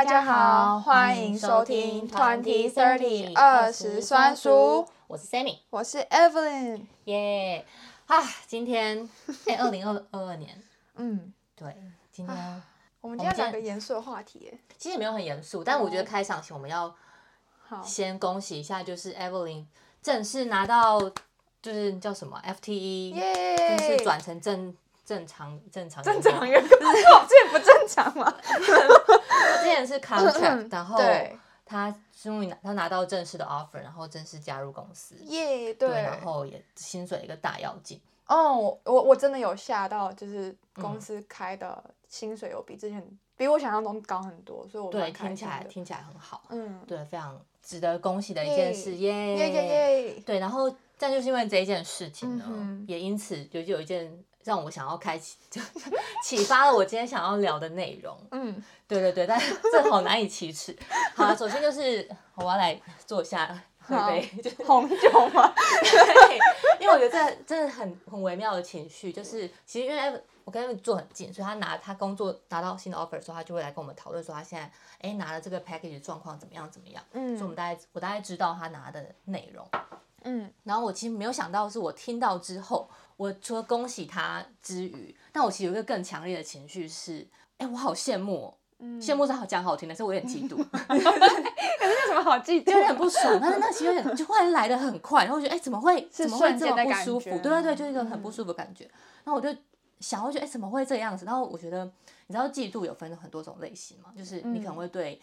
大家好，欢迎收听 Twenty Thirty 二十酸书。我是 Sammy，我是 Evelyn。耶！啊，今天 哎，二零二二年，嗯，对，今天我们今天讲个严肃的话题，其实也没有很严肃，但我觉得开场前我们要先恭喜一下，就是 Evelyn 正式拿到，就是叫什么 FTE，正式转成正。正常正常正常员工，这也不正常吗？他 之前是 contract，然后他终于拿他拿到正式的 offer，然后正式加入公司，耶，对，然后也薪水一个大跃进。哦，我我真的有吓到，就是公司开的薪水有比之前比我想象中高很多，所以我对听起来听起来很好，嗯，对，非常值得恭喜的一件事，耶。耶耶，对，然后但就是因为这一件事情呢，也因此就就有一件。让我想要开启，就启发了我今天想要聊的内容。嗯，对对对，但正好难以启齿。好了，首先就是我要来做一下准备，就是红酒吗？对，因为我觉得这真的很很微妙的情绪，就是其实因为我跟他们坐很近，所以他拿他工作拿到新的 offer 的时候，他就会来跟我们讨论说他现在哎拿了这个 package 状况怎么样怎么样。嗯，所以我们大概我大概知道他拿的内容。嗯，然后我其实没有想到是我听到之后。我除了恭喜他之余，但我其实有一个更强烈的情绪是，哎，我好羡慕、哦，嗯、羡慕是好讲好听的，是我有点嫉妒。可是有什么好嫉妒？就有点不爽。但是那其实有点，就忽然来的很快，然后我觉得，哎，怎么会？怎么会这么不舒服？对对对，就是一个很不舒服的感觉。嗯、然后我就想，我觉得，哎，怎么会这样子？然后我觉得，你知道，嫉妒有分很多种类型嘛，就是你可能会对。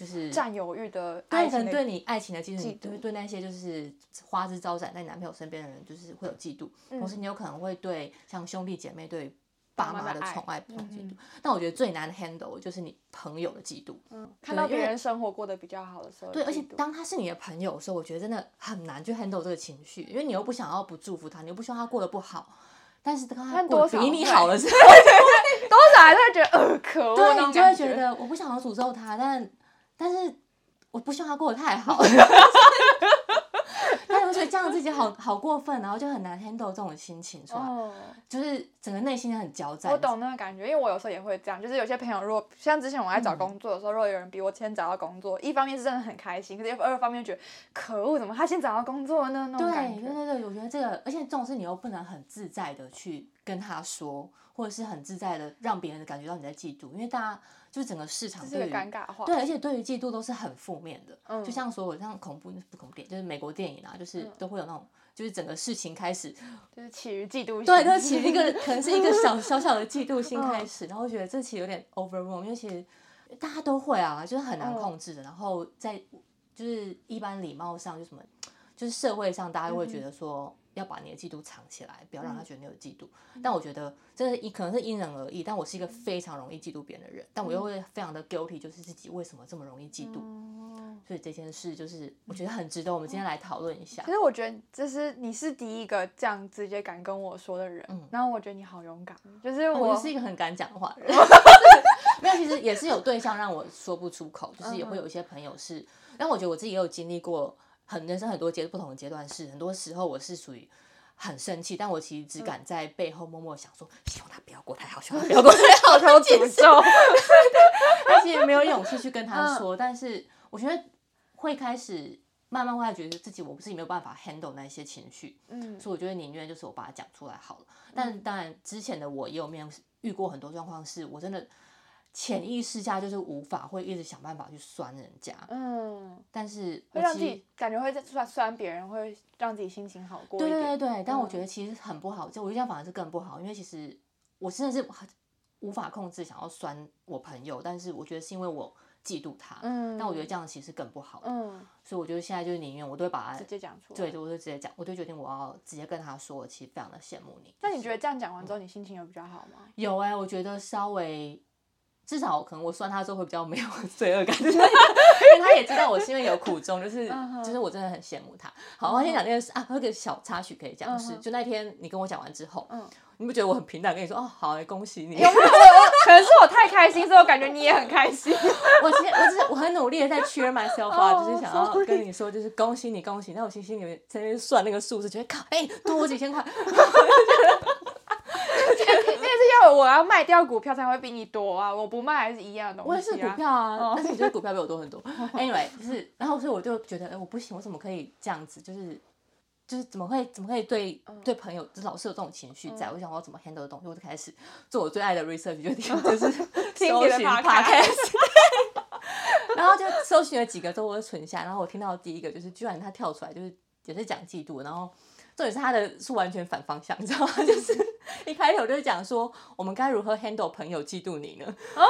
就是占有欲的，对，可能对你爱情的嫉妒，你对对那些就是花枝招展在你男朋友身边的人，就是会有嫉妒。同时，你有可能会对像兄弟姐妹、对爸妈的宠爱不同嫉妒。但我觉得最难 handle 就是你朋友的嫉妒。嗯，看到别人生活过得比较好的时候，对，而且当他是你的朋友的时候，我觉得真的很难去 handle 这个情绪，因为你又不想要不祝福他，你又不希望他过得不好。但是当他过得比你好的时候，多少还是会觉得呃可恶，对，你就会觉得我不想要诅咒他，但。但是我不希望他过得太好，但是我觉得这样自己好好过分，然后就很难 handle 这种心情出来，哦、就是整个内心很焦躁。我懂那个感觉，因为我有时候也会这样，就是有些朋友如果像之前我在找工作的时候，嗯、如果有人比我先找到工作，一方面是真的很开心，可是二方面觉得可恶，怎么他先找到工作呢？那种感觉。对对对，我觉得这个，而且这种事你又不能很自在的去跟他说，或者是很自在的让别人感觉到你在嫉妒，因为大家。就是整个市场对于尴尬化，对，而且对于嫉妒都是很负面的，嗯，就像所有像恐怖不恐怖电影，就是美国电影啊，就是都会有那种，就是整个事情开始 就是起于嫉妒心，对，就是起于一个 可能是一个小小小的嫉妒心开始，然后我觉得这其实有点 overwhelm，因为其实大家都会啊，就是很难控制的，然后在就是一般礼貌上就什么，就是社会上大家都会觉得说。要把你的嫉妒藏起来，不要让他觉得你有嫉妒。嗯、但我觉得这是可能是因人而异。但我是一个非常容易嫉妒别人的人，但我又会非常的 guilty，就是自己为什么这么容易嫉妒。嗯、所以这件事就是我觉得很值得我们今天来讨论一下。其实我觉得这是你是第一个这样直接敢跟我说的人，嗯、然后我觉得你好勇敢，就是我，我是一个很敢讲话的人。没有，其实也是有对象让我说不出口，就是也会有一些朋友是，但我觉得我自己也有经历过。很人生很多阶不同的阶段是，很多时候我是属于很生气，但我其实只敢在背后默默想说，希望他不要过太好，希望他不要过太好，他要接受。但其实没有勇气去跟他说，但是我觉得会开始慢慢会觉得自己我不是没有办法 handle 那些情绪，嗯，所以我觉得宁愿就是我把它讲出来好了。但当然之前的我也有面遇过很多状况，是我真的。潜意识下就是无法会一直想办法去酸人家，嗯，但是会让自己感觉会在酸酸别人，会让自己心情好过。对对对，但我觉得其实很不好，就我觉得这样反而是更不好，因为其实我真的是无法控制想要酸我朋友，但是我觉得是因为我嫉妒他，嗯，但我觉得这样其实更不好，嗯，所以我觉得现在就是宁愿我都会把他直接讲出来，对，我就直接讲，我就决定我要直接跟他说，我其实非常的羡慕你。那你觉得这样讲完之后，你心情有比较好吗？有哎，我觉得稍微。至少可能我算他之后会比较没有 罪恶感，因为他也知道我是因为有苦衷，就是就是我真的很羡慕他。好，我先讲这件事啊，有个小插曲可以讲是，就那天你跟我讲完之后，你不觉得我很平淡跟你说哦，好，恭喜你。有没有？可能是我太开心，所以我感觉你也很开心。我其实我只是我很努力的在 cheer myself up，就是想要跟你说，就是恭喜你，恭喜。那我心心里面在那边算那个数字，觉得靠，哎，多我几千块。那是要我要卖掉股票才会比你多啊，我不卖还是一样的东西、啊。我也是股票啊，哦、但是你觉得股票比我多很多。Anyway，就是然后所以我就觉得，哎，我不行，我怎么可以这样子？就是就是怎么会怎么可以对、嗯、对朋友，就是、老是有这种情绪在？嗯、我想我要怎么 handle 的东西，我就开始做我最爱的 research，就听就是 搜寻 podcast。然后就搜寻了几个之后，我就存下。然后我听到第一个就是，居然他跳出来，就是也是讲嫉妒。然后重点是他的是完全反方向，你知道吗？就是一开头就是讲说，我们该如何 handle 朋友嫉妒你呢？哦，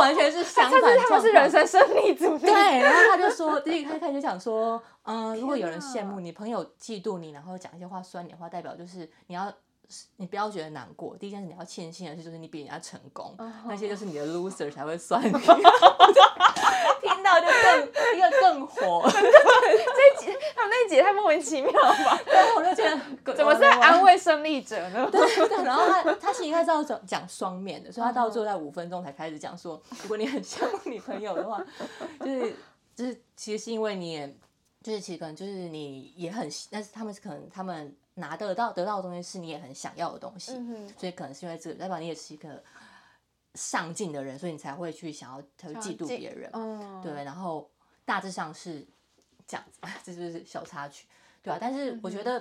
完全是相反。他们是人生胜利组。对，然后他就 说，第一开开始就讲说，嗯，如果有人羡慕你，朋友嫉妒你，然后讲一些话酸你的话，代表就是你要。你不要觉得难过，第一件事你要庆幸的是，就是你比人家成功，uh 那些就是你的 loser 才会酸你。听到就更一个更火，这一集他们那一集太莫名其妙了吧？然后我就觉得 怎么是在安慰胜利者呢？对对，然后他他其实应该是要讲双面的，所以他到最后在五分钟才开始讲说，如果你很羡慕你朋友的话，就是就是其实是因为你也，就是其实可能就是你也很，但是他们是可能他们。拿得到得到的东西是你也很想要的东西，嗯、所以可能是因为这个，代表你也是一个上进的人，所以你才会去想要，嫉妒别人，嗯、对。然后大致上是这样子，这就是小插曲，对吧、啊？但是我觉得，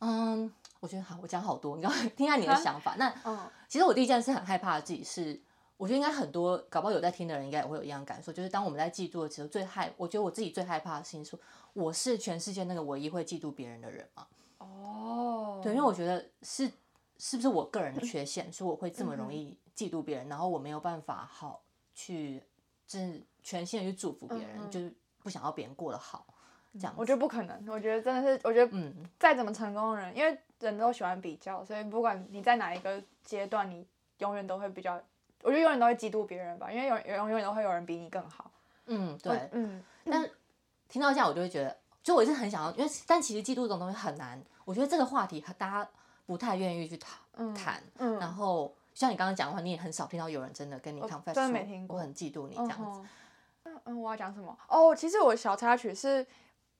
嗯，嗯，我觉得好，我讲好多，你刚 听下你的想法。那、嗯、其实我第一件事很害怕的自己是，我觉得应该很多搞不好有在听的人应该也会有一样感受，就是当我们在嫉妒的时候，最害，我觉得我自己最害怕的事情是，我是全世界那个唯一会嫉妒别人的人嘛。哦，对，因为我觉得是是不是我个人的缺陷，所以我会这么容易嫉妒别人，然后我没有办法好去，就是全心的去祝福别人，就是不想要别人过得好，这样。我觉得不可能，我觉得真的是，我觉得嗯，再怎么成功的人，因为人都喜欢比较，所以不管你在哪一个阶段，你永远都会比较，我觉得永远都会嫉妒别人吧，因为永永永远都会有人比你更好。嗯，对，嗯，但听到这样，我就会觉得。就我也是很想要，因为但其实嫉妒这种东西很难。我觉得这个话题大家不太愿意去谈谈。嗯，然后像你刚刚讲的话，你也很少听到有人真的跟你 confess 说，我很嫉妒你这样子。嗯嗯，我要讲什么？哦，其实我小插曲是，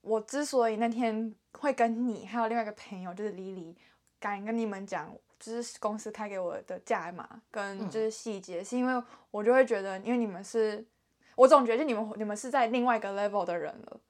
我之所以那天会跟你还有另外一个朋友，就是 Lily，敢跟你们讲，就是公司开给我的价码跟就是细节，是因为我就会觉得，因为你们是，我总觉得你们你们是在另外一个 level 的人了。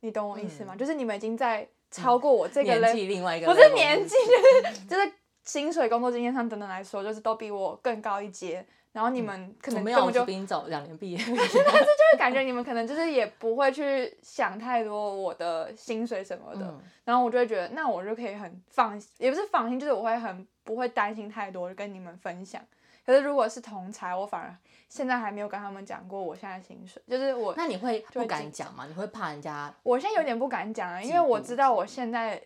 你懂我意思吗？嗯、就是你们已经在超过我这个 level，另外一个不是年纪，就是就是薪水、工作经验上等等来说，就是都比我更高一阶。然后你们可能根本就比你早两年毕业，但是就是感觉你们可能就是也不会去想太多我的薪水什么的。嗯、然后我就会觉得，那我就可以很放心，也不是放心，就是我会很不会担心太多，跟你们分享。可是如果是同才，我反而。现在还没有跟他们讲过我现在薪水，就是我。那你会不敢讲吗？你会怕人家？我现在有点不敢讲啊，因为我知道我现在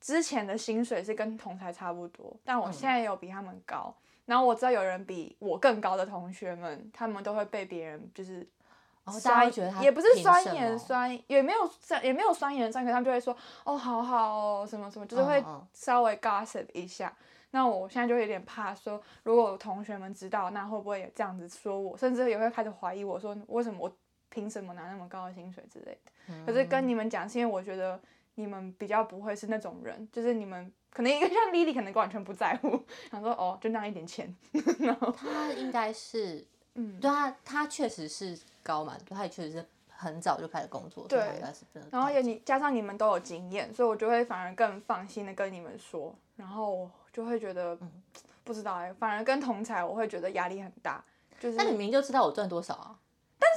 之前的薪水是跟同才差不多，但我现在有比他们高。嗯、然后我知道有人比我更高的同学们，他们都会被别人就是，哦，大家觉得他也不是酸言酸，也没有酸，也没有酸言酸语，他们就会说哦，好好哦，什么什么，就是会稍微 gossip 一下。嗯嗯那我现在就有点怕，说如果同学们知道，那会不会也这样子说我，甚至也会开始怀疑我说，为什么我凭什么拿那么高的薪水之类的。嗯、可是跟你们讲，是因为我觉得你们比较不会是那种人，就是你们可能一个像 Lily 可能完全不在乎，想说哦，就那一点钱。然后他应该是，嗯，对他他确实是高嘛，他也确实是很早就开始工作，对，应该是真的。然后也你加上你们都有经验，所以我就会反而更放心的跟你们说，然后。就会觉得，不知道哎、欸，反而跟同才我会觉得压力很大。就是，那你明明就知道我赚多少啊？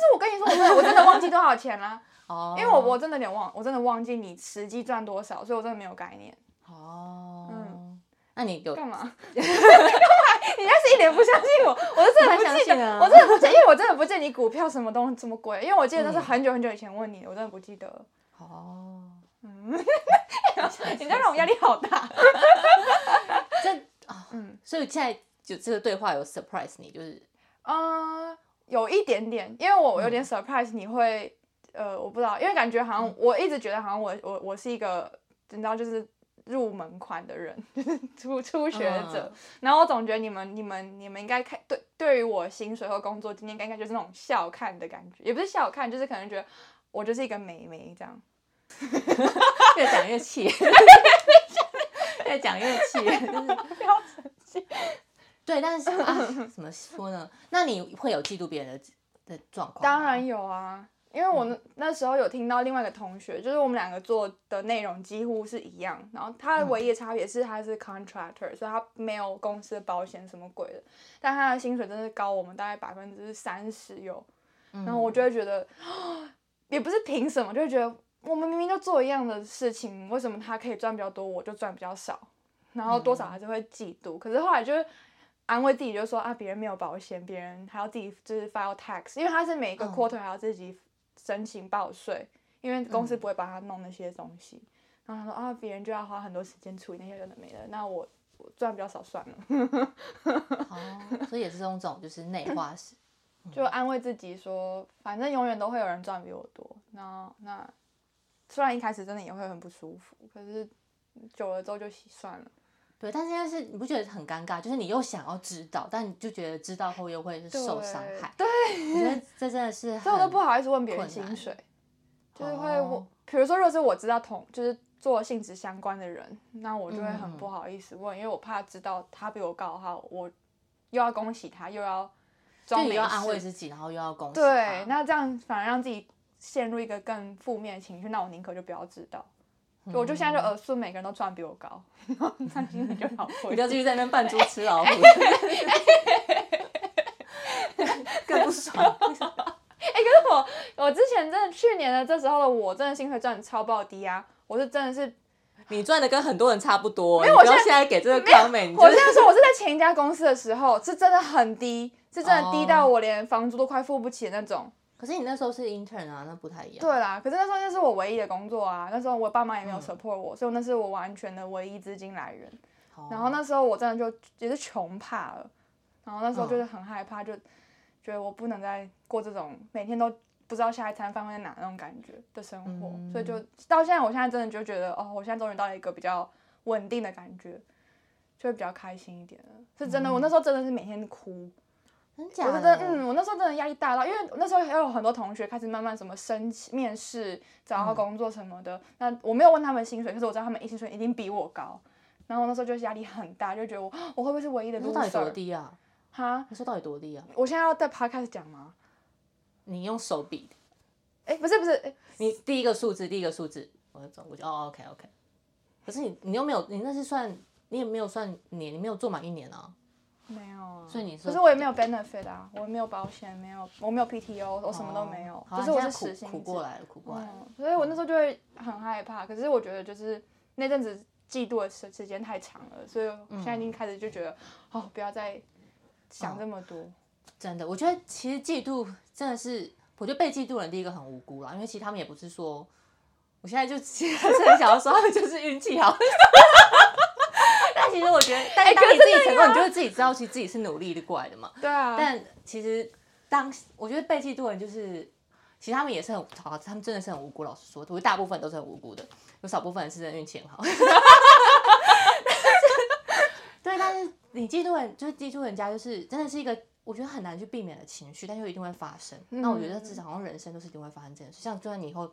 但是我跟你说，我真的我真的忘记多少钱了。哦。因为我我真的有点忘，我真的忘记你实际赚多少，所以我真的没有概念。哦。嗯。那你有干嘛？干嘛？你那是一点不相信我，我是真的不记得，啊、我真的不记得，因为我真的不记得你股票什么东西这么贵，因为我记得那是很久很久以前问你的，我真的不记得。哦。嗯。你这让我压力好大。这啊，嗯，所以现在就这个对话有 surprise 你，就是，呃，有一点点，因为我有点 surprise 你会，嗯、呃，我不知道，因为感觉好像我一直觉得好像我我我是一个，你知道，就是入门款的人，就是初初学者，嗯、然后我总觉得你们你们你们应该看对对于我薪水和工作今天应该就是那种笑看的感觉，也不是笑看，就是可能觉得我就是一个美眉这样，越讲越气。越讲越气，就是不要生气。对，但是 啊，怎么说呢？那你会有嫉妒别人的的状况？当然有啊，因为我那那时候有听到另外一个同学，就是我们两个做的内容几乎是一样，然后他的唯一的差别是他是 contractor，所以他没有公司的保险什么鬼的，但他的薪水真的高我们大概百分之三十有，然后我就会觉得，也不是凭什么，就会觉得我们明明都做一样的事情，为什么他可以赚比较多，我就赚比较少？然后多少还是会嫉妒，可是后来就是安慰自己，就说啊，别人没有保险，别人还要自己就是 file tax，因为他是每一个 quarter 还要自己申请报税，因为公司不会帮他弄那些东西。然后他说啊，别人就要花很多时间处理那些有的没的，那我我赚比较少算了。哦，所以也是用这种就是内化式，就安慰自己说，反正永远都会有人赚比我多。那那虽然一开始真的也会很不舒服，可是久了之后就习惯了。对，但现在是你不觉得很尴尬？就是你又想要知道，但你就觉得知道后又会是受伤害。对，我觉得这真的是，所以我都不好意思问别人薪水，就是会我，比如说，若是我知道同就是做性质相关的人，那我就会很不好意思问，嗯、因为我怕知道他比我高的话，我又要恭喜他，又要装没，又要安慰自己，然后又要恭喜。对，那这样反而让自己陷入一个更负面的情绪，那我宁可就不要知道。我就现在就耳顺，每个人都赚比我高，那心里就好过。你就继续在那边扮猪吃老虎，更不爽。哎、欸，可是我我之前真的去年的这时候的我，真的薪水赚的超爆低啊！我是真的是，你赚的跟很多人差不多。因为我现在给这个 comment，我现在说我是在前一家公司的时候，是真的很低，是真的低到我连房租都快付不起的那种。可是你那时候是 intern 啊，那不太一样。对啦，可是那时候那是我唯一的工作啊，那时候我爸妈也没有 support 我，嗯、所以那是我完全的唯一资金来源。哦、然后那时候我真的就也是穷怕了，然后那时候就是很害怕，就觉得我不能再过这种每天都不知道下一餐饭会在哪那种感觉的生活，嗯、所以就到现在，我现在真的就觉得哦，我现在终于到了一个比较稳定的感觉，就会比较开心一点了。是真的，嗯、我那时候真的是每天哭。我觉得，嗯，我那时候真的压力大到，因为那时候还有很多同学开始慢慢什么申请面试、找到工作什么的。嗯、那我没有问他们薪水，可是我知道他们薪水一定比我高。然后那时候就是压力很大，就觉得我我会不会是唯一的？你到底多低啊？哈？你说到底多低啊？我现在要在 podcast 讲吗？你用手比？哎，不是不是，哎你第一个数字，第一个数字，我走过去。哦，OK OK。可是你你又没有，你那是算你也没有算年，你没有做满一年啊。没有，所以你说，可是我也没有 benefit 啊，我没有保险，没有，我没有 PTO，我什么都没有，就是我是。苦过来了，苦过来了。所以我那时候就会很害怕，可是我觉得就是那阵子嫉妒的时时间太长了，所以现在已经开始就觉得，哦，不要再想这么多。真的，我觉得其实嫉妒真的是，我觉得被嫉妒的人第一个很无辜啦，因为其实他们也不是说，我现在就其实很想要说，他们就是运气好。但其实我觉得，但当你自己成功，你就会自己知道，其实自己是努力的过来的嘛。对啊。但其实当我觉得被嫉妒人，就是其实他们也是很好，他们真的是很无辜。老实说，我觉得大部分都是很无辜的，有少部分人是真的运气很好。对，但是你嫉妒人，就是嫉妒人家，就是真的是一个我觉得很难去避免的情绪，但又一定会发生。嗯、那我觉得至少好像人生都是一定会发生这件事，像就算你以后。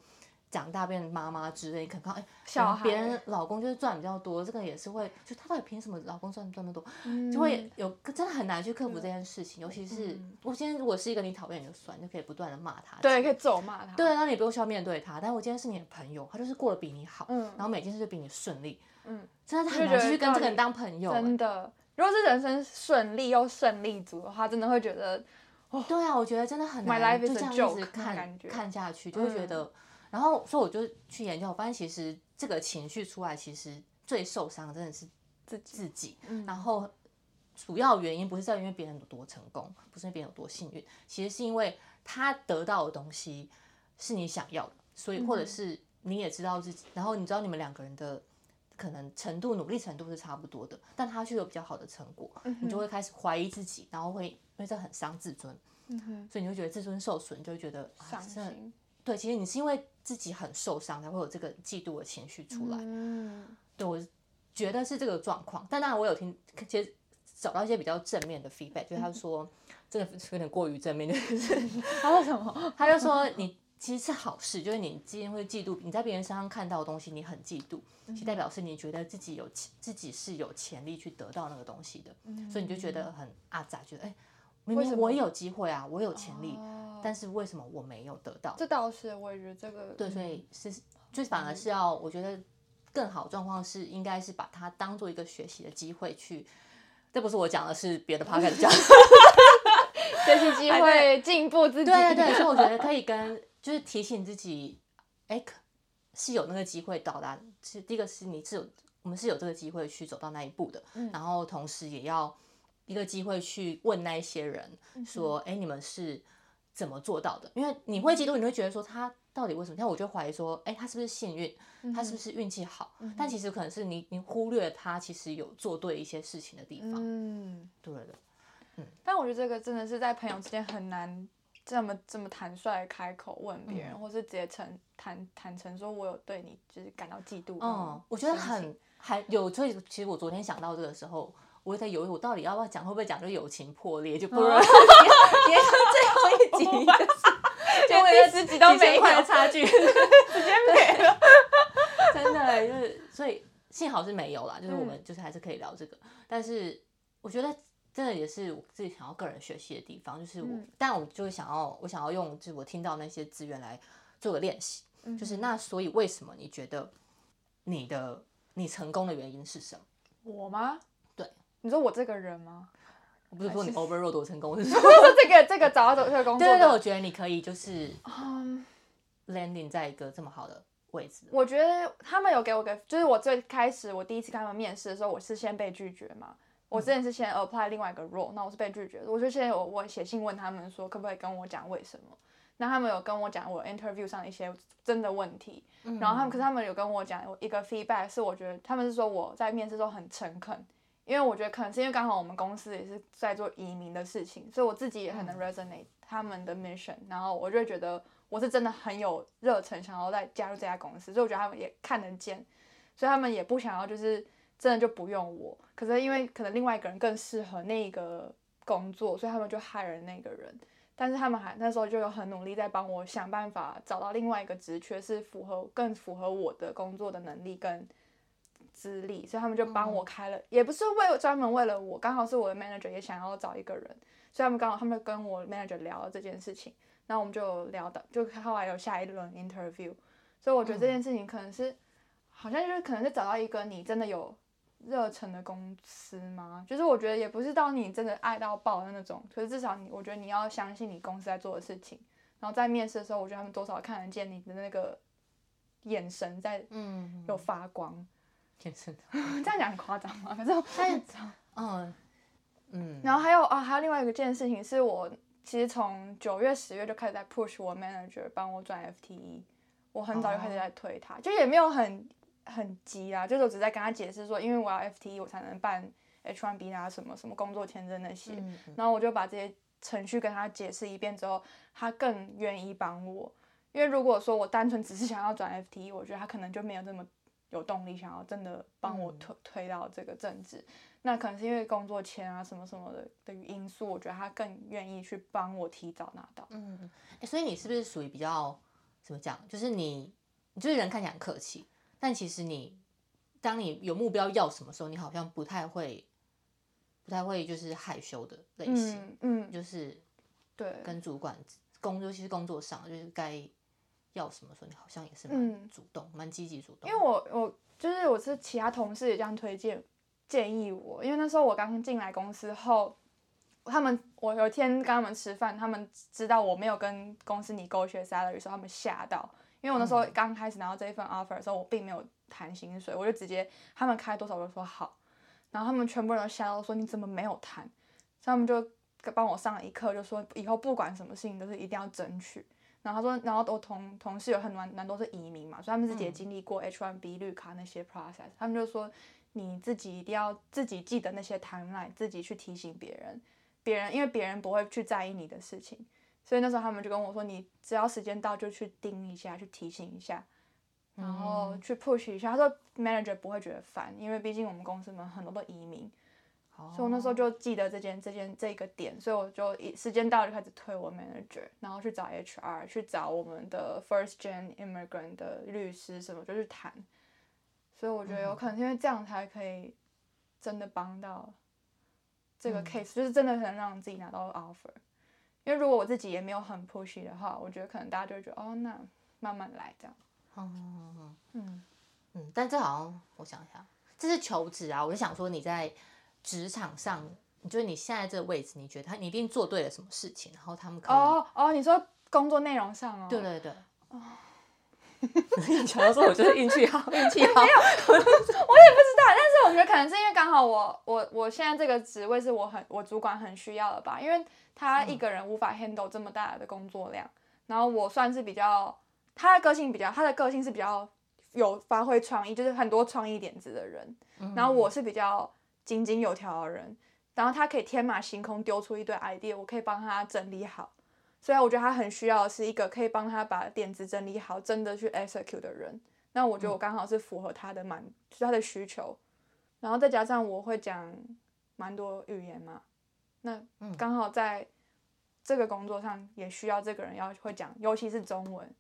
长大变妈妈之类，可能哎，小别人老公就是赚比较多，这个也是会，就他到底凭什么老公赚这么多，就会有真的很难去克服这件事情。尤其是我今天如果是一个你讨厌你就算，就可以不断的骂他，对，可以咒骂他，对，那你不用需要面对他。但我今天是你的朋友，他就是过得比你好，然后每件事就比你顺利，嗯，真的很难继续跟这个人当朋友。真的，如果是人生顺利又胜利组的话，真的会觉得，哦，对啊，我觉得真的很难，就这样一直看看下去，就会觉得。然后，所以我就去研究，我发现其实这个情绪出来，其实最受伤的真的是自自己。嗯、然后，主要原因不是在因为别人有多成功，不是因为别人有多幸运，其实是因为他得到的东西是你想要的，所以或者是你也知道自己，然后你知道你们两个人的可能程度、努力程度是差不多的，但他却有比较好的成果，你就会开始怀疑自己，然后会因为这很伤自尊，嗯、所以你会觉得自尊受损，就会觉得伤心。啊对，其实你是因为自己很受伤，才会有这个嫉妒的情绪出来。嗯，对，我觉得是这个状况。但当然，我有听，其实找到一些比较正面的 feedback，就是他说，真的有点过于正面，就是 他说什么？他就说你其实是好事，就是你今天会嫉妒，你在别人身上看到的东西，你很嫉妒，其实代表是你觉得自己有自己是有潜力去得到那个东西的，嗯、所以你就觉得很阿杂，觉得哎，明明我也有机会啊，我有潜力，但是为什么我没有得到？这倒是，我也觉得这个对，所以是就反而是要，我觉得更好状况是，应该是把它当做一个学习的机会去，这不是我讲的，是别的 podcast 讲，学习机会进步自己，对对对，所以我觉得可以跟。就是提醒自己，哎，是有那个机会到达。是第一个是你是有，我们是有这个机会去走到那一步的。嗯、然后同时也要一个机会去问那一些人，说，哎、嗯，你们是怎么做到的？因为你会嫉妒，你会觉得说他到底为什么？但我就怀疑说，哎，他是不是幸运？他是不是运气好？嗯、但其实可能是你你忽略了他其实有做对一些事情的地方。嗯，对的。嗯，但我觉得这个真的是在朋友之间很难。这么这么坦率开口问别人，嗯、或是直接诚坦坦诚说，我有对你就是感到嫉妒。嗯，我觉得很还有，所以其实我昨天想到这个时候，我在犹豫，我到底要不要讲，会不会讲就友情破裂，就不如 今天最后一集，就为了自己都没块的差距，直接没了。真的就是，所以幸好是没有啦，就是我们就是还是可以聊这个，嗯、但是我觉得。真的也是我自己想要个人学习的地方，就是我，嗯、但我就是想要，我想要用，就是我听到那些资源来做个练习，嗯、就是那所以为什么你觉得你的你成功的原因是什么？我吗？对，你说我这个人吗？我不是说你 overall 多成功，是 说这个这个找到这个工作，对对，我觉得你可以就是 landing 在一个这么好的位置。我觉得他们有给我个，就是我最开始我第一次跟他们面试的时候，我是先被拒绝嘛。我之前是先 apply 另外一个 role，那我是被拒绝的。我就现在我我写信问他们说，可不可以跟我讲为什么？那他们有跟我讲我 interview 上一些真的问题，然后他们可是他们有跟我讲一个 feedback，是我觉得他们是说我在面试时候很诚恳，因为我觉得可能是因为刚好我们公司也是在做移民的事情，所以我自己也很能 resonate 他们的 mission，然后我就会觉得我是真的很有热忱，想要再加入这家公司，所以我觉得他们也看得见，所以他们也不想要就是。真的就不用我，可是因为可能另外一个人更适合那个工作，所以他们就 hire 那个人。但是他们还那时候就有很努力在帮我想办法找到另外一个职缺，是符合更符合我的工作的能力跟资历，所以他们就帮我开了，嗯、也不是为专门为了我，刚好是我的 manager 也想要找一个人，所以他们刚好他们跟我 manager 聊了这件事情，然后我们就聊到，就后来有下一轮 interview，所以我觉得这件事情可能是，嗯、好像就是可能是找到一个你真的有。热忱的公司吗？就是我觉得也不是到你真的爱到爆的那种，可是至少你，我觉得你要相信你公司在做的事情。然后在面试的时候，我觉得他们多少看得见你的那个眼神在，嗯，有发光。这样讲很夸张吗？可是我，嗯嗯。然后还有啊，还有另外一个件事情是我其实从九月、十月就开始在 push 我 manager 帮我转 FTE，我很早就开始在推他，就也没有很。很急啊，就是我只在跟他解释说，因为我要 FTE，我才能办 H1B 啊，什么什么工作签证那些。嗯嗯、然后我就把这些程序跟他解释一遍之后，他更愿意帮我。因为如果说我单纯只是想要转 FTE，我觉得他可能就没有这么有动力想要真的帮我推、嗯、推到这个政治。那可能是因为工作签啊什么什么的的因素，我觉得他更愿意去帮我提早拿到。嗯，欸、所以你是不是属于比较怎么讲？就是你，你就是人看起来很客气。但其实你，当你有目标要什么时候，你好像不太会，不太会就是害羞的类型，嗯，嗯就是，对，跟主管工，尤其是工作上，就是该要什么时候，你好像也是蛮主动，蛮积极主动。因为我我就是我是其他同事也这样推荐建议我，因为那时候我刚进来公司后，他们我有一天跟他们吃饭，他们知道我没有跟公司 negotiate salary 的时候，他们吓到。因为我那时候刚开始拿到这一份 offer 的时候，我并没有谈薪水，我就直接他们开多少我就说好，然后他们全部人都吓到说你怎么没有谈，所以他们就帮我上了一课，就说以后不管什么事情都是一定要争取。然后他说，然后我同同事有很多人都是移民嘛，所以他们自己也经历过 H1B 绿卡那些 process，他们就说你自己一定要自己记得那些 timeline，自己去提醒别人，别人因为别人不会去在意你的事情。所以那时候他们就跟我说：“你只要时间到就去盯一下，去提醒一下，然后去 push 一下。”他说：“manager 不会觉得烦，因为毕竟我们公司嘛很多都移民。”所以我那时候就记得这件这件这个点，所以我就一时间到了就开始推我 manager，然后去找 HR，去找我们的 first gen immigrant 的律师什么，就去谈。所以我觉得有可能因为这样才可以真的帮到这个 case，、嗯、就是真的能让自己拿到 offer。因为如果我自己也没有很 pushy 的话，我觉得可能大家就会觉得哦，那慢慢来这样。嗯嗯嗯嗯，但这好像我想一下，这是求职啊，我就想说你在。职场上，你觉得你现在这个位置，你觉得他你一定做对了什么事情，然后他们可以哦哦，你说工作内容上哦，对对对，哦，你想要说我就是运气好，运气好，没有，我也不知道，但是我觉得可能是因为刚好我我我现在这个职位是我很我主管很需要的吧，因为他一个人无法 handle 这么大的工作量，嗯、然后我算是比较他的个性比较他的个性是比较有发挥创意，就是很多创意点子的人，嗯、然后我是比较。井井有条的人，然后他可以天马行空丢出一堆 idea，我可以帮他整理好。所以我觉得他很需要的是一个可以帮他把点子整理好，真的去 execute 的人。那我觉得我刚好是符合他的满，就是他的需求。然后再加上我会讲蛮多语言嘛，那刚好在这个工作上也需要这个人要会讲，尤其是中文。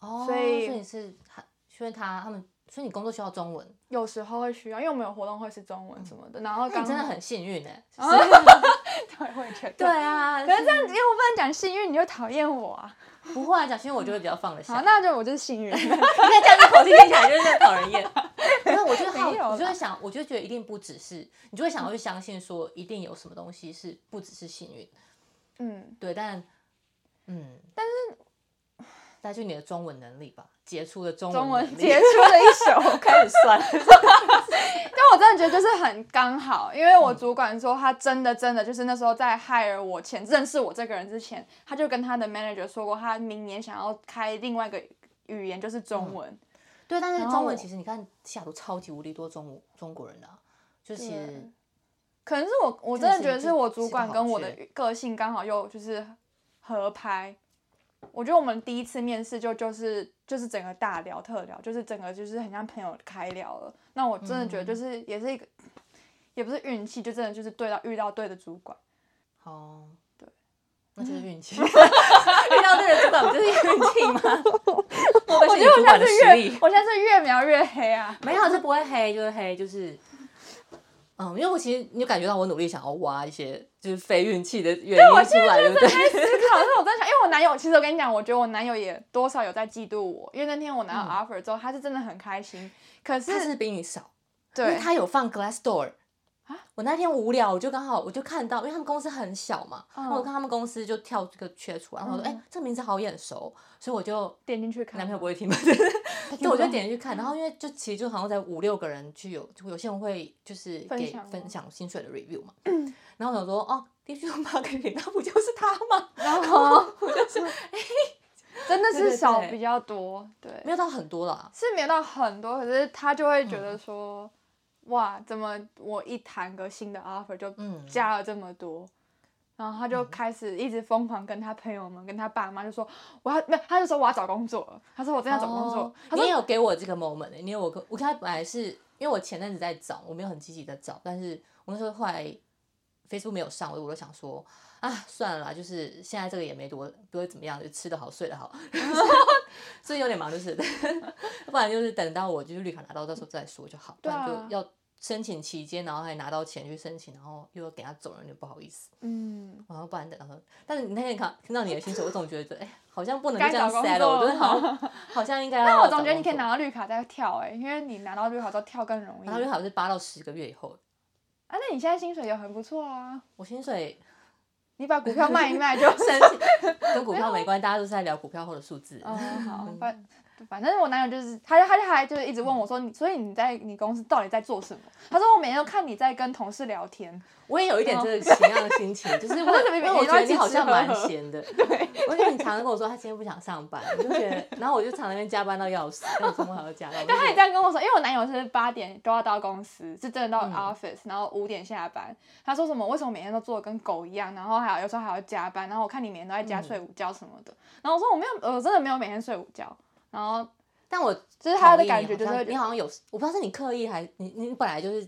哦，所以你是他，因为他他们。所以你工作需要中文，有时候会需要，因为我们有活动会是中文什么的。然后刚你真的很幸运哎，对，会觉得对啊。可是这样，因为我不能讲幸运，你就讨厌我啊。不会啊讲幸运，我就会比较放得下。好，那就我就是幸运。你看这样子口气听起来就是讨人厌。因为我觉得好，我就会想，我就觉得一定不只是，你就会想要去相信说，一定有什么东西是不只是幸运。嗯，对，但嗯，但是。那就你的中文能力吧，杰出的中文，中文杰出的一首，开始算。但我真的觉得就是很刚好，因为我主管说他真的真的就是那时候在 hire 我前认识我这个人之前，他就跟他的 manager 说过，他明年想要开另外一个语言就是中文。嗯、对，但是中文其实你看西雅图超级无敌多中中国人的、啊，就是可能是我我真的觉得是我主管跟我的个性刚好又就是合拍。我觉得我们第一次面试就就是就是整个大聊特聊，就是整个就是很像朋友开聊了。那我真的觉得就是也是一个，嗯、也不是运气，就真的就是对到遇到对的主管。哦，对，那就是运气。遇到对的主管不就是运气吗？我觉得我现在是越，我现在是越描越黑啊。没有，是不会黑，就是黑，就是。嗯，因为我其实你就感觉到我努力想要挖一些就是非运气的原因出来，对不对？思 考，但是我在想，因为我男友，其实我跟你讲，我觉得我男友也多少有在嫉妒我，因为那天我拿到 offer 之后，他是真的很开心，可是他是比你少，对，因为他有放 Glassdoor。啊！我那天无聊，我就刚好我就看到，因为他们公司很小嘛，然后我看他们公司就跳这个缺出来，然后我说：“哎，这个名字好眼熟。”所以我就点进去看。男朋友不会听吗？对，我就点进去看，然后因为就其实就好像在五六个人去有，有些人会就是给分享薪水的 review 嘛。然后我想说：“哦，digital marketing，那不就是他吗？” 然后我就说：“哎，真的是少比较多，对，没有到很多啦，是没有到很多，可是他就会觉得说。”哇，怎么我一谈个新的 offer 就加了这么多？嗯、然后他就开始一直疯狂跟他朋友们、嗯、跟他爸妈就说，我要没有，他就说我要找工作了。他说我正在找工作。哦、他说你也有给我这个 moment，你有我我看他本来是因为我前阵子在找，我没有很积极的找，但是我那时候后来 Facebook 没有上，我我就想说啊，算了啦，就是现在这个也没多不会怎么样，就吃得好睡得好，所以有点忙，就是 不然就是等到我就是绿卡拿到到时候再说就好，不然就要。申请期间，然后还拿到钱去申请，然后又要给他走人，就不好意思。嗯，然后不然等到，但是你那天看听到你的薪水，我总觉得，哎，好像不能这样 set 了，我觉得好，好像应该。但我总觉得你可以拿到绿卡再跳，哎，因为你拿到绿卡之后跳更容易。拿到绿卡是八到十个月以后。啊，那你现在薪水也很不错啊。我薪水，你把股票卖一卖就 申请，跟股票没关系，大家都是在聊股票后的数字。哦，好，反正我男友就是，他就他就还就是一直问我说，你所以你在你公司到底在做什么？他说我每天都看你在跟同事聊天，我也有一点这个同样的心情，就是我因为我觉得你好像蛮闲的，对，而且你常常跟我说他今天不想上班，我就觉得，然后我就常常那边加班到要死，然后周末还要加班。但他也这样跟我说，因为我男友是八点都要到公司，是真的到 office，然后五点下班。他说什么？为什么每天都做的跟狗一样？然后还有有时候还要加班，然后我看你每天都在家睡午觉什么的。然后我说我没有，我真的没有每天睡午觉。然后，但我就是他的感觉，就是你好像有，我不知道是你刻意还你你本来就是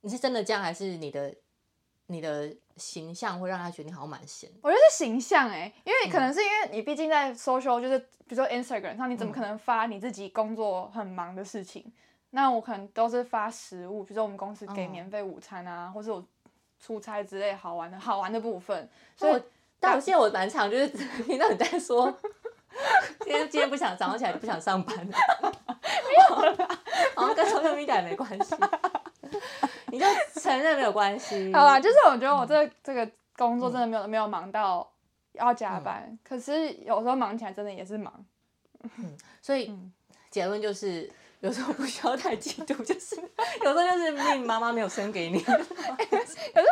你是真的这样，还是你的你的形象会让他觉得你好像蛮闲？我觉得是形象哎、欸，因为可能是因为你毕竟在 social，就是比如说 Instagram 上，你怎么可能发你自己工作很忙的事情？嗯、那我可能都是发食物，比如说我们公司给免费午餐啊，嗯、或是我出差之类好玩的好玩的部分。所以，但我现在我蛮常就是 听到你在说。今天今天不想早上起来就不想上班了，没有啦，好像跟 social media 没关系，你就承认没有关系。好啦，就是我觉得我这个、这个工作真的没有、嗯、没有忙到要加班，嗯、可是有时候忙起来真的也是忙。嗯，所以结论就是有时候不需要太嫉妒，就是有时候就是命妈妈没有生给你。可是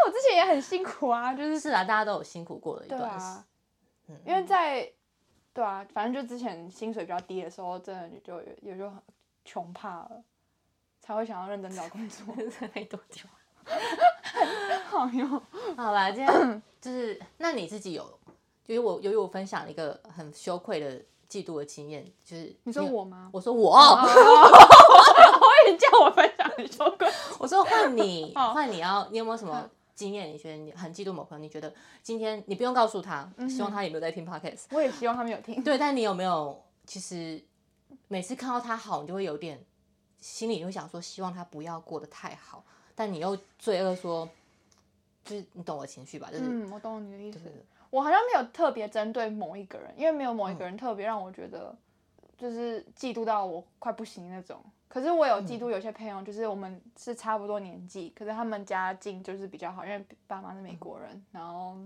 我之前也很辛苦啊，就是是啊，大家都有辛苦过的一段时嗯、因为在。对啊，反正就之前薪水比较低的时候，真的就也就很穷怕了，才会想要认真找工作。没多久，好哟。好吧，今天就是那你自己有，由于我由于我分享一个很羞愧的嫉妒的经验，就是你说我吗？我说我，我也叫我分享很羞愧。我说换你，换你要，你有没有什么？经验，你觉得你很嫉妒某朋友？你觉得今天你不用告诉他，希望他有没有在听 podcast？我也希望他没有听。对，但你有没有？其实每次看到他好，你就会有点心里会想说，希望他不要过得太好。但你又罪恶说，就是你懂我情绪吧？就是嗯，我懂你的意思。我好像没有特别针对某一个人，因为没有某一个人特别让我觉得就是嫉妒到我快不行那种。可是我有嫉妒有些朋友，就是我们是差不多年纪，可是他们家境就是比较好，因为爸妈是美国人，然后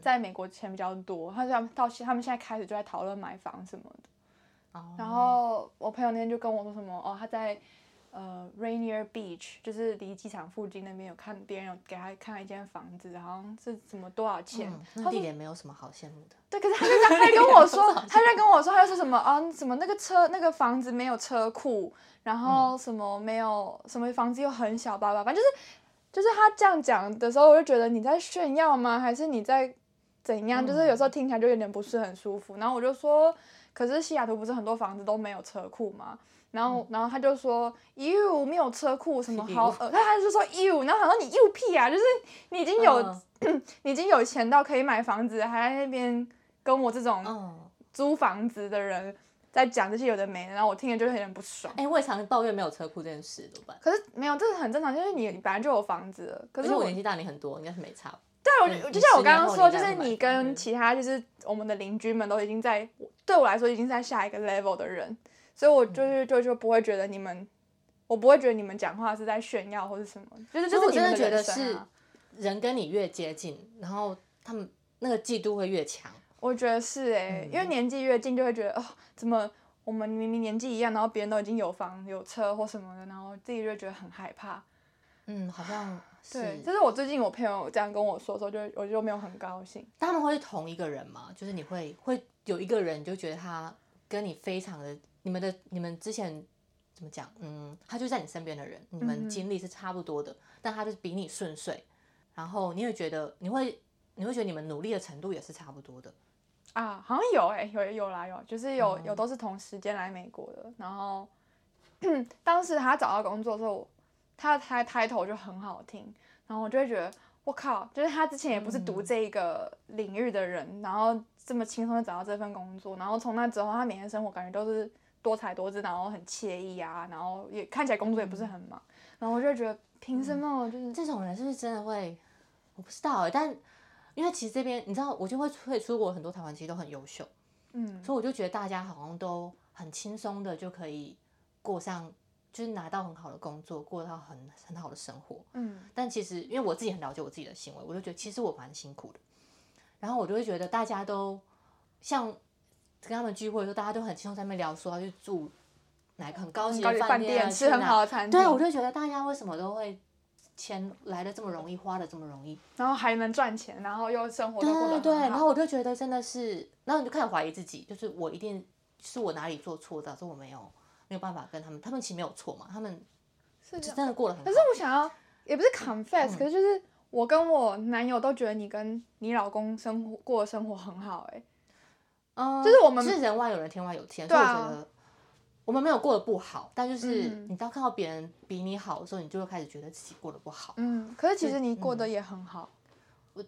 在美国钱比较多，他们到他们现在开始就在讨论买房什么的。然后我朋友那天就跟我说什么哦，他在。呃，Rainier Beach 就是离机场附近那边有看别人有给他看一间房子，好像是什么多少钱？嗯、那地点没有什么好羡慕的。对，可是他就在他跟我说，他在跟我说，他就说什么啊，什么那个车那个房子没有车库，然后什么没有什么房子又很小，吧吧，反正就是就是他这样讲的时候，我就觉得你在炫耀吗？还是你在怎样？嗯、就是有时候听起来就有点不是很舒服。然后我就说，可是西雅图不是很多房子都没有车库吗？然后，然后他就说，you 没有车库，什么好？呃，他他就说 you，然后他说你 you 屁啊，就是你已经有，嗯、你已经有钱到可以买房子，还在那边跟我这种租房子的人在讲这些有的没的，然后我听了就有点不爽。哎，我也常抱怨没有车库这件事，怎么办？可是没有，这是很正常，就是你本来就有房子了。可是我，我年纪大你很多，应该是没差。对，我就像我刚刚说，就是你跟其他就是我们的邻居们都已经在，对我来说已经在下一个 level 的人。所以，我就是就就不会觉得你们，我不会觉得你们讲话是在炫耀或者什么，就是就是、啊、我真的觉得是人跟你越接近，然后他们那个嫉妒会越强。我觉得是哎、欸，嗯、因为年纪越近，就会觉得哦，怎么我们明明年纪一样，然后别人都已经有房有车或什么的，然后自己就觉得很害怕。嗯，好像 是。对，就是我最近我朋友这样跟我说的时候，就我就没有很高兴。他们会是同一个人吗？就是你会会有一个人就觉得他跟你非常的。你们的你们之前怎么讲？嗯，他就在你身边的人，你们经历是差不多的，嗯、但他就是比你顺遂，然后你会觉得你会你会觉得你们努力的程度也是差不多的啊，好像有哎、欸，有有来有，就是有、嗯、有都是同时间来美国的，然后 当时他找到工作的时候，他的 title 就很好听，然后我就会觉得我靠，就是他之前也不是读这一个领域的人，嗯、然后这么轻松的找到这份工作，然后从那之后他每天生活感觉都是。多才多姿，然后很惬意啊，然后也看起来工作也不是很忙，然后我就觉得凭什么就是、嗯、这种人是不是真的会？我不知道哎，但因为其实这边你知道，我就会会出国，很多台湾其实都很优秀，嗯，所以我就觉得大家好像都很轻松的就可以过上，就是拿到很好的工作，过到很很好的生活，嗯，但其实因为我自己很了解我自己的行为，我就觉得其实我蛮辛苦的，然后我就会觉得大家都像。跟他们聚会的时候，大家都很轻松，在那边聊说要去住哪个很高级的饭店，吃很好的餐厅。对，我就觉得大家为什么都会钱来的这么容易，花的这么容易，然后还能赚钱，然后又生活对对对，然后我就觉得真的是，然后你就开始怀疑自己，就是我一定是我哪里做错，导致我没有没有办法跟他们，他们其实没有错嘛，他们是真的过得很好。可是我想要也不是 confess，、嗯、可是就是我跟我男友都觉得你跟你老公生活过的生活很好、欸，哎。就是我们是人外有人，天外有天，所以我觉得我们没有过得不好，但就是你当看到别人比你好的时候，你就会开始觉得自己过得不好。嗯，可是其实你过得也很好，我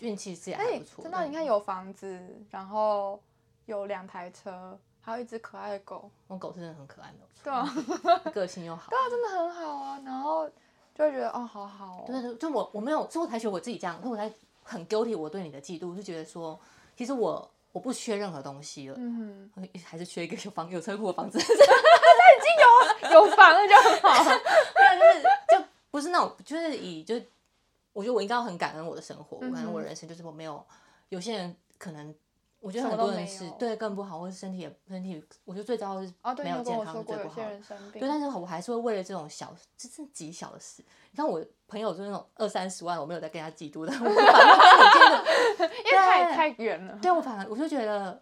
运气是也还不错。真的，你看有房子，然后有两台车，还有一只可爱的狗。我狗是真的很可爱的，对啊，个性又好。对啊，真的很好啊。然后就会觉得哦，好好。对对，就我我没有，所以我才觉得我自己这样，所以我才很 guilty 我对你的嫉妒，就觉得说，其实我。我不缺任何东西了，嗯，还是缺一个有房有车库的房子。他已经有有房了就很好，对，就是就不是那种，就是以就我觉得我应该要很感恩我的生活，嗯、我感恩我的人生，就是我没有有些人可能，我觉得很多人是对更不好，或是身体也身体，我觉得最糟的是没有健康是最不好。对，但是我还是会为了这种小，这是极小的事。你看我朋友就是那种二三十万，我没有在跟他嫉妒的，我反正 因为太太远了。对，我反而我就觉得，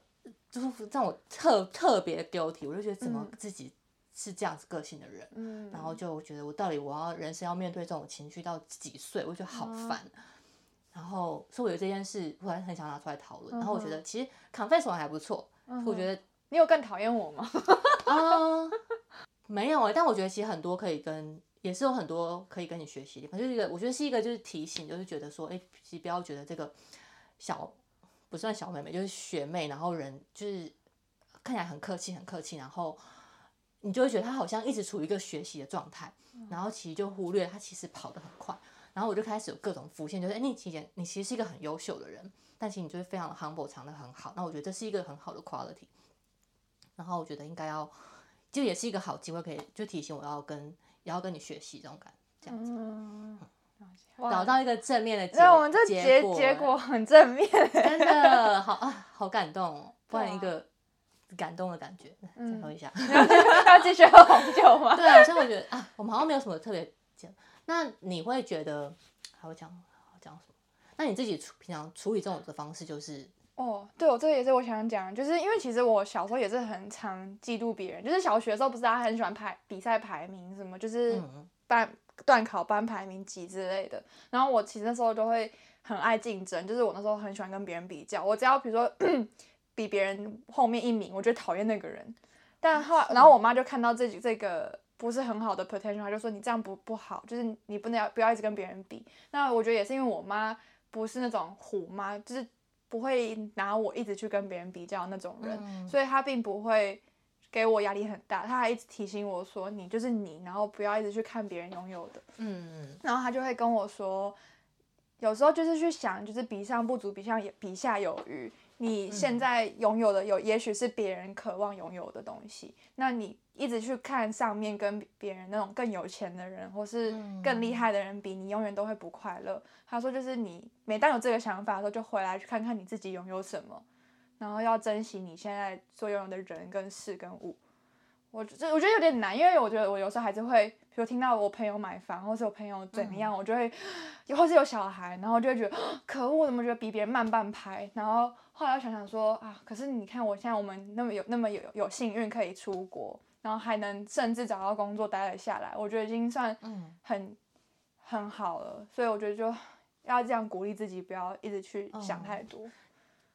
就是让我特特别 guilty，我就觉得怎么自己是这样子个性的人，嗯，然后就觉得我到底我要人生要面对这种情绪到几岁，我觉得好烦。然后所以我觉得这件事，我还很想拿出来讨论。然后我觉得其实 confess 完还不错，我觉得你有更讨厌我吗？啊，没有哎，但我觉得其实很多可以跟。也是有很多可以跟你学习的地方，就是一个我觉得是一个就是提醒，就是觉得说，哎，其实不要觉得这个小不算小妹妹，就是学妹，然后人就是看起来很客气很客气，然后你就会觉得她好像一直处于一个学习的状态，然后其实就忽略她其实跑得很快，然后我就开始有各种浮现，就是哎，你其实你其实是一个很优秀的人，但其实你就是非常的 humble，藏得很好，那我觉得这是一个很好的 quality，然后我觉得应该要就也是一个好机会，可以就提醒我要跟。也要跟你学习这种感觉，这样子，嗯，找到一个正面的结，那我们这结结果很正面，真的好啊，好感动，换一个感动的感觉，再喝一下，要继续喝红酒吗？对啊，所以我觉得啊，我们好像没有什么特别讲。那你会觉得还会讲讲什么？那你自己处平常处理这种的方式就是？哦，对，我这个也是我想讲，就是因为其实我小时候也是很常嫉妒别人，就是小学的时候不是大家很喜欢排比赛排名什么，就是班段考班排名几之类的，然后我其实那时候就会很爱竞争，就是我那时候很喜欢跟别人比较，我只要比如说 比别人后面一名，我就讨厌那个人，但后来然后我妈就看到自己这个不是很好的 potential，他就说你这样不不好，就是你不能要不要一直跟别人比，那我觉得也是因为我妈不是那种虎妈，就是。不会拿我一直去跟别人比较那种人，嗯、所以她并不会给我压力很大。他还一直提醒我说：“你就是你，然后不要一直去看别人拥有的。”嗯，然后他就会跟我说：“有时候就是去想，就是比上不足，比上比下有余。你现在拥有的有，也许是别人渴望拥有的东西。那你一直去看上面跟别人那种更有钱的人，或是更厉害的人比，你永远都会不快乐。”他说：“就是你每当有这个想法的时候，就回来去看看你自己拥有什么，然后要珍惜你现在所拥有的人跟事跟物。我这我觉得有点难，因为我觉得我有时候还是会，比如听到我朋友买房，或是我朋友怎么样，嗯、我就会，或是有小孩，然后就会觉得可恶，我怎么觉得比别人慢半拍？然后后来又想想说啊，可是你看我现在我们那么有那么有有幸运可以出国，然后还能甚至找到工作待了下来，我觉得已经算很、嗯、很好了。所以我觉得就。”要这样鼓励自己，不要一直去想太多。嗯。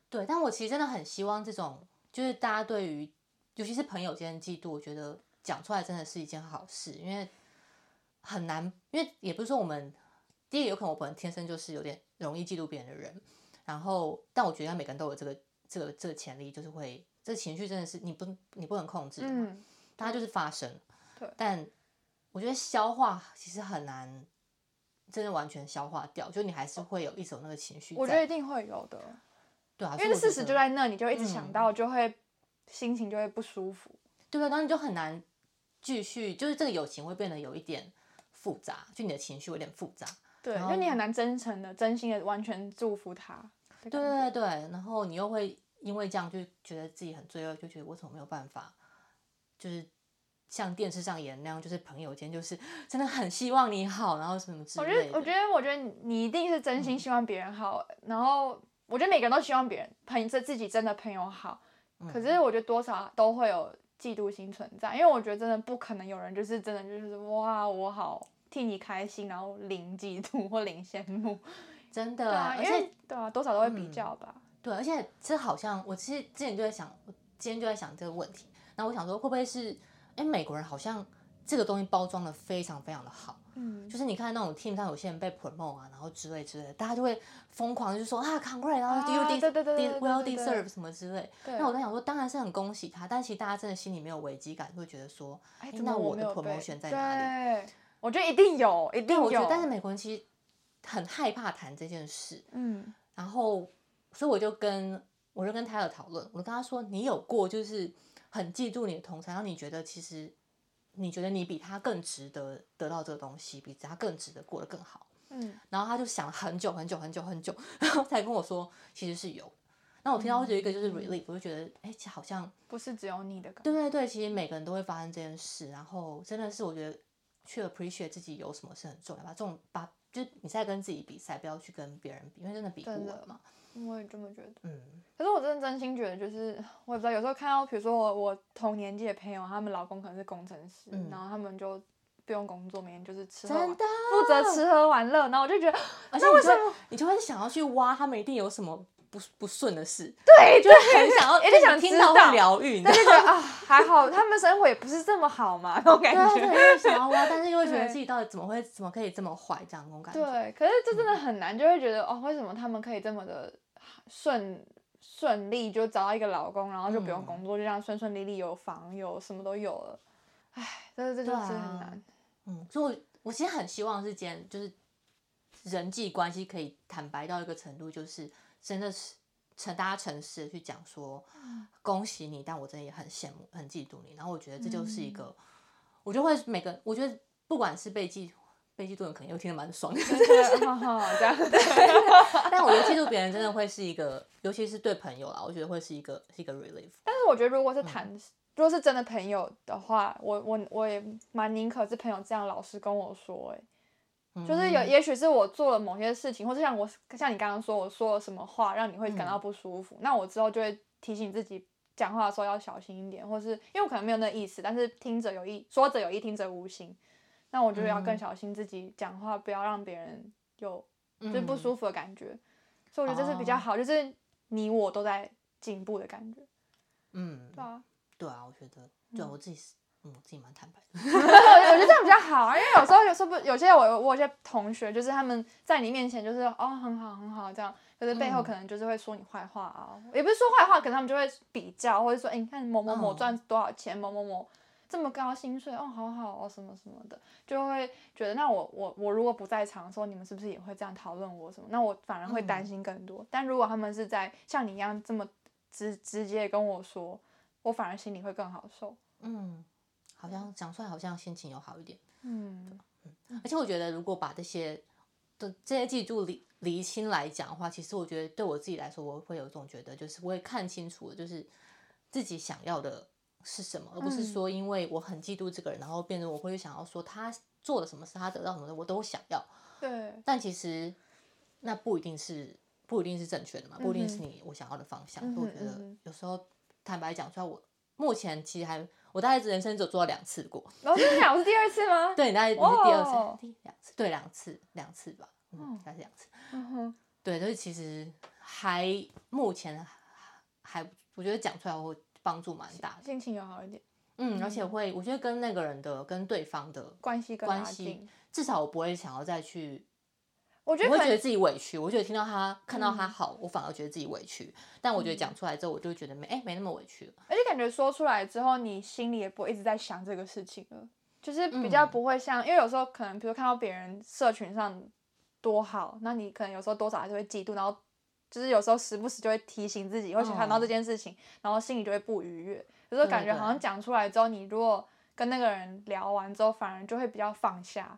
对，但我其实真的很希望这种，就是大家对于，尤其是朋友间的嫉妒，我觉得讲出来真的是一件好事，因为很难，因为也不是说我们第一个有可能我本人天生就是有点容易嫉妒别人的人，然后但我觉得每个人都有这个这个这个潜力，就是会这个情绪真的是你不你不能控制的，嗯，它就是发生。对，但我觉得消化其实很难。真的完全消化掉，就你还是会有一种那个情绪。我觉得一定会有的，对啊，因为事实就在那，你就一直想到，就会、嗯、心情就会不舒服，对，然后你就很难继续，就是这个友情会变得有一点复杂，就你的情绪有点复杂，对，就你很难真诚的、真心的完全祝福他，对对对对，然后你又会因为这样就觉得自己很罪恶，就觉得我怎么没有办法，就是。像电视上演那样，就是朋友间，就是真的很希望你好，然后什么之类的。我觉得，我觉得，我觉得你一定是真心希望别人好。嗯、然后，我觉得每个人都希望别人朋这自己真的朋友好。嗯、可是，我觉得多少都会有嫉妒心存在，因为我觉得真的不可能有人就是真的就是哇，我好替你开心，然后零嫉妒或零羡慕，真的。对啊，因为对啊，多少都会比较吧。嗯、对，而且这好像我其实之前就在想，我今天就在想这个问题。那我想说，会不会是哎，美国人好像这个东西包装的非常非常的好，嗯，就是你看那种 team 上有些人被 promote 啊，然后之类之类的，大家就会疯狂就说啊，congrats，然后 you did well deserve 什么之类。那我在想说，当然是很恭喜他，但其实大家真的心里没有危机感，会觉得说，哎，那我的 promotion 在哪里？我觉得一定有，一定有。我觉得，但是美国人其实很害怕谈这件事，嗯，然后所以我就跟。我就跟泰勒讨论，我就跟他说：“你有过就是很嫉妒你的同才，然后你觉得其实你觉得你比他更值得得到这个东西，比他更值得过得更好。”嗯，然后他就想了很久很久很久很久，然后才跟我说：“其实是有。”那我听到有一个就是 relief，我就觉得哎，好像不是只有你的感觉。对对对，其实每个人都会发生这件事，然后真的是我觉得去 appreciate 自己有什么是很重要吧。这种把就是你在跟自己比赛，不要去跟别人比，因为真的比不了嘛。我也这么觉得，嗯，可是我真的真心觉得，就是我也不知道，有时候看到，比如说我我同年纪的朋友，他们老公可能是工程师，嗯、然后他们就不用工作，每天就是吃喝玩，负责吃喝玩乐，然后我就觉得，而且为什么你就会想要去挖他们一定有什么不不顺的事？对，就很想要，有点想听到会疗愈，但是觉得 啊，还好他们生活也不是这么好嘛，那种感觉，对，对，想要挖，但是又会觉得自己到底怎么会怎么可以这么坏，这样那种感觉。对，可是这真的很难，就会觉得哦，为什么他们可以这么的？顺顺利就找到一个老公，然后就不用工作，嗯、就这样顺顺利利有房有什么都有了，唉，但是这就是很难。啊、嗯，所以我我其实很希望是间就是人际关系可以坦白到一个程度，就是真的是诚大家诚实的去讲说，恭喜你，但我真的也很羡慕很嫉妒你。然后我觉得这就是一个，嗯、我就会每个我觉得不管是被嫉。被嫉妒人可能又听得蛮爽的，好好这样。但我觉得嫉妒别人真的会是一个，尤其是对朋友啦，我觉得会是一个是一个 relief。但是我觉得如果是谈，嗯、如果是真的朋友的话，我我我也蛮宁可是朋友这样老实跟我说，哎，就是有也许是我做了某些事情，或者像我像你刚刚说我说了什么话让你会感到不舒服，嗯、那我之后就会提醒自己讲话的时候要小心一点，或是因为我可能没有那意思，但是听者有意，说者有意，听者无心。那我觉得要更小心自己讲话，不要让别人有就是不舒服的感觉。嗯、所以我觉得这是比较好，就是你我都在进步的感觉。嗯，对啊，对啊，我觉得，对我自己是，嗯，我自己蛮坦白的。我觉得这样比较好啊，因为有时候有时候不，有些我我有些同学，就是他们在你面前就是哦很好很好这样，可是背后可能就是会说你坏话啊，嗯、也不是说坏话，可能他们就会比较，或者说哎、欸、你看某某某赚多少钱，嗯、某某某。这么高薪水哦，好好哦，什么什么的，就会觉得那我我我如果不在场的时候，你们是不是也会这样讨论我什么？那我反而会担心更多。嗯、但如果他们是在像你一样这么直直接跟我说，我反而心里会更好受。嗯，好像讲出来好像心情有好一点。嗯，而且我觉得如果把这些的这些记住理厘清来讲的话，其实我觉得对我自己来说，我会有一种觉得，就是我会看清楚，就是自己想要的。是什么，而不是说因为我很嫉妒这个人，嗯、然后变成我会想要说他做了什么事，他得到什么的，我都想要。对。但其实那不一定是不一定是正确的嘛，不一定是你我想要的方向。嗯、所以我觉得有时候坦白讲出来，我目前其实还我大概人生只有做到两次过。老师讲我是第二次吗？对，你大概你是第二次，哦、第两次，对，两次，两次吧，嗯，应该是两次。嗯哼。对，所以其实还目前还我觉得讲出来我会。帮助蛮大的，心情有好一点。嗯，而且会，我觉得跟那个人的、跟对方的关系关系，至少我不会想要再去。我觉得我会觉得自己委屈，我觉得听到他看到他好，我反而觉得自己委屈。但我觉得讲出来之后，我就觉得没哎没那么委屈了。而且感觉说出来之后，你心里也不会一直在想这个事情了，就是比较不会像，因为有时候可能比如看到别人社群上多好，那你可能有时候多少还是会嫉妒，然后。就是有时候时不时就会提醒自己，会想到这件事情，然后心里就会不愉悦。有时候感觉好像讲出来之后，你如果跟那个人聊完之后，反而就会比较放下，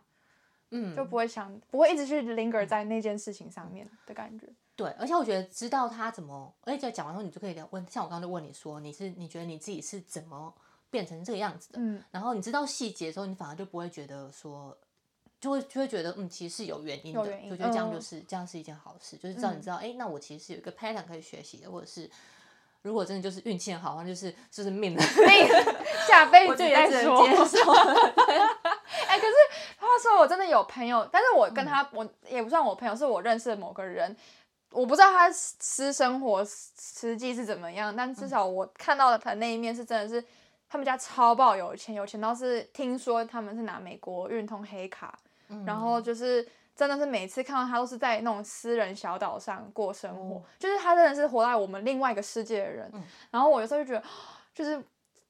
嗯，就不会想，不会一直去 linger 在那件事情上面的感觉。对，而且我觉得知道他怎么，而且讲完之后你就可以问，像我刚刚就问你说，你是你觉得你自己是怎么变成这个样子的？嗯，然后你知道细节的时候，你反而就不会觉得说。就会就会觉得，嗯，其实是有原因的，因就觉得这样就是、嗯、这样是一件好事，就是知道你知道，哎、嗯，那我其实是有一个 pattern 可以学习的，或者是如果真的就是运气很好，那就是就是命命 下辈子再说。哎、欸，可是话说，我真的有朋友，但是我跟他，嗯、我也不算我朋友，是我认识的某个人，我不知道他私生活实际是怎么样，但至少我看到的他那一面是真的是。他们家超爆有钱，有钱到是听说他们是拿美国运通黑卡，嗯、然后就是真的是每次看到他都是在那种私人小岛上过生活，嗯、就是他真的是活在我们另外一个世界的人。嗯、然后我有时候就觉得，就是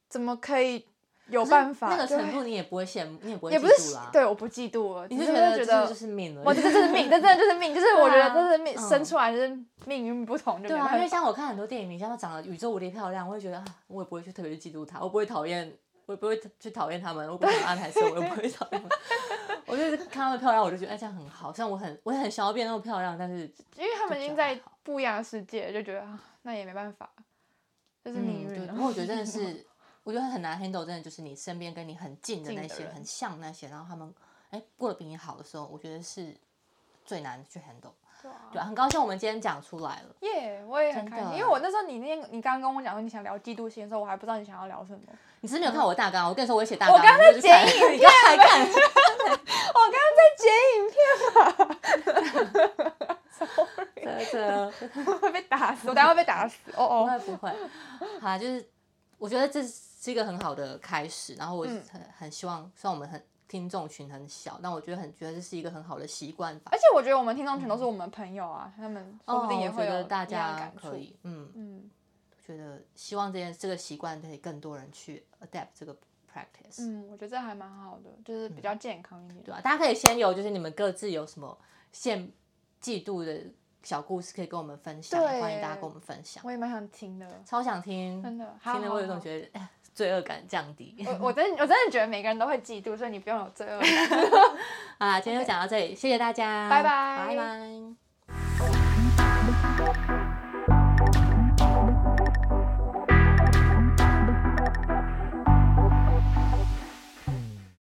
怎么可以？有办法，那个程度你也不会羡慕，你也不会也不是对，我不嫉妒了，你就觉得觉得就是命了，我这这是命，这真的就是命，就 是我觉得这是命，生出来就是命运不同，对啊，因为像我看很多电影明星，他长得宇宙无敌漂亮，我会觉得我也不会去特别去嫉妒他，我不会讨厌，我也不会去讨厌他们，我不会安排说，我也不会讨厌，我就是看他们漂亮，我就觉得哎这样很好，像我很我也很想要变那么漂亮，但是因为他们已经在不一样的世界，就觉得那也没办法，就是命运，然后我觉得真的是。我觉得很难 handle，真的就是你身边跟你很近的那些，很像那些，然后他们哎过得比你好的时候，我觉得是最难去 handle。对很高兴我们今天讲出来了。耶，我也很开心，因为我那时候你那天你刚刚跟我讲说你想聊嫉妒心的时候，我还不知道你想要聊什么。你是没有看我的大纲？我跟你说，我写大纲。我刚刚在剪影片？我刚刚在剪影片嘛。Sorry，真的 会被打死，我等下会被打死。哦哦，不会不会。好，就是我觉得这是。是一个很好的开始，然后我很、嗯、很希望，虽然我们很听众群很小，但我觉得很觉得这是一个很好的习惯吧。而且我觉得我们听众群都是我们朋友啊，嗯、他们说不定也会有大家可以，嗯嗯，嗯觉得希望这件这个习惯可以更多人去 adapt 这个 practice。嗯，我觉得这还蛮好的，就是比较健康一点。嗯、对啊，大家可以先有，就是你们各自有什么羡嫉妒的小故事可以跟我们分享，对欢迎大家跟我们分享。我也蛮想听的，超想听，真的，听了我有种觉得。罪恶感降低，我我真我真的觉得每个人都会嫉妒，所以你不用有罪恶感。啊，今天就讲到这里.谢谢大家，拜拜，拜拜。